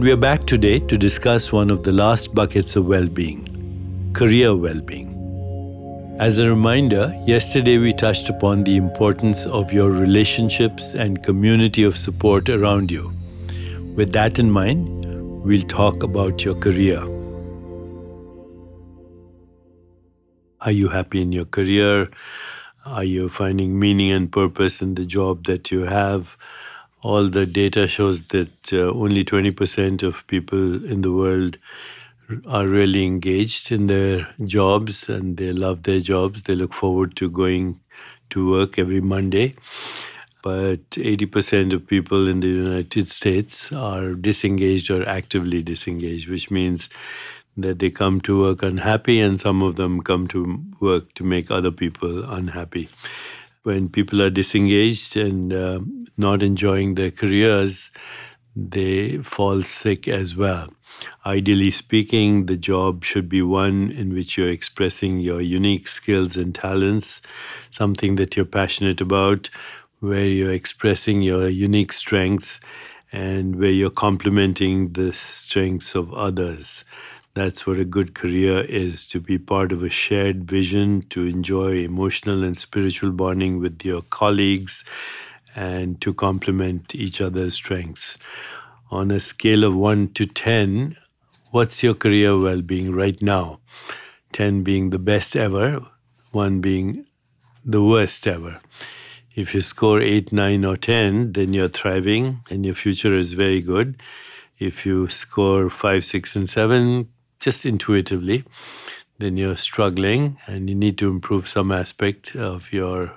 We are back today to discuss one of the last buckets of well being career well being. As a reminder, yesterday we touched upon the importance of your relationships and community of support around you. With that in mind, we'll talk about your career. Are you happy in your career? Are you finding meaning and purpose in the job that you have? All the data shows that uh, only 20% of people in the world are really engaged in their jobs and they love their jobs. They look forward to going to work every Monday. But 80% of people in the United States are disengaged or actively disengaged, which means that they come to work unhappy and some of them come to work to make other people unhappy. When people are disengaged and uh, not enjoying their careers, they fall sick as well. Ideally speaking, the job should be one in which you're expressing your unique skills and talents, something that you're passionate about, where you're expressing your unique strengths, and where you're complementing the strengths of others. That's what a good career is to be part of a shared vision, to enjoy emotional and spiritual bonding with your colleagues, and to complement each other's strengths. On a scale of 1 to 10, what's your career well being right now? 10 being the best ever, 1 being the worst ever. If you score 8, 9, or 10, then you're thriving and your future is very good. If you score 5, 6, and 7, just intuitively, then you're struggling and you need to improve some aspect of your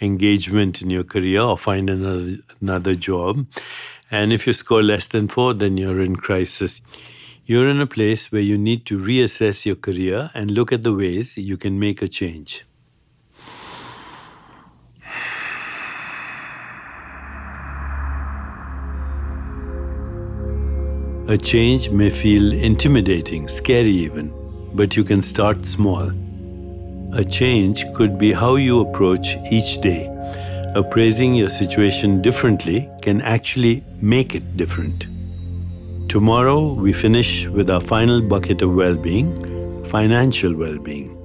engagement in your career or find another another job. And if you score less than four, then you're in crisis. You're in a place where you need to reassess your career and look at the ways you can make a change. A change may feel intimidating, scary even, but you can start small. A change could be how you approach each day. Appraising your situation differently can actually make it different. Tomorrow, we finish with our final bucket of well being financial well being.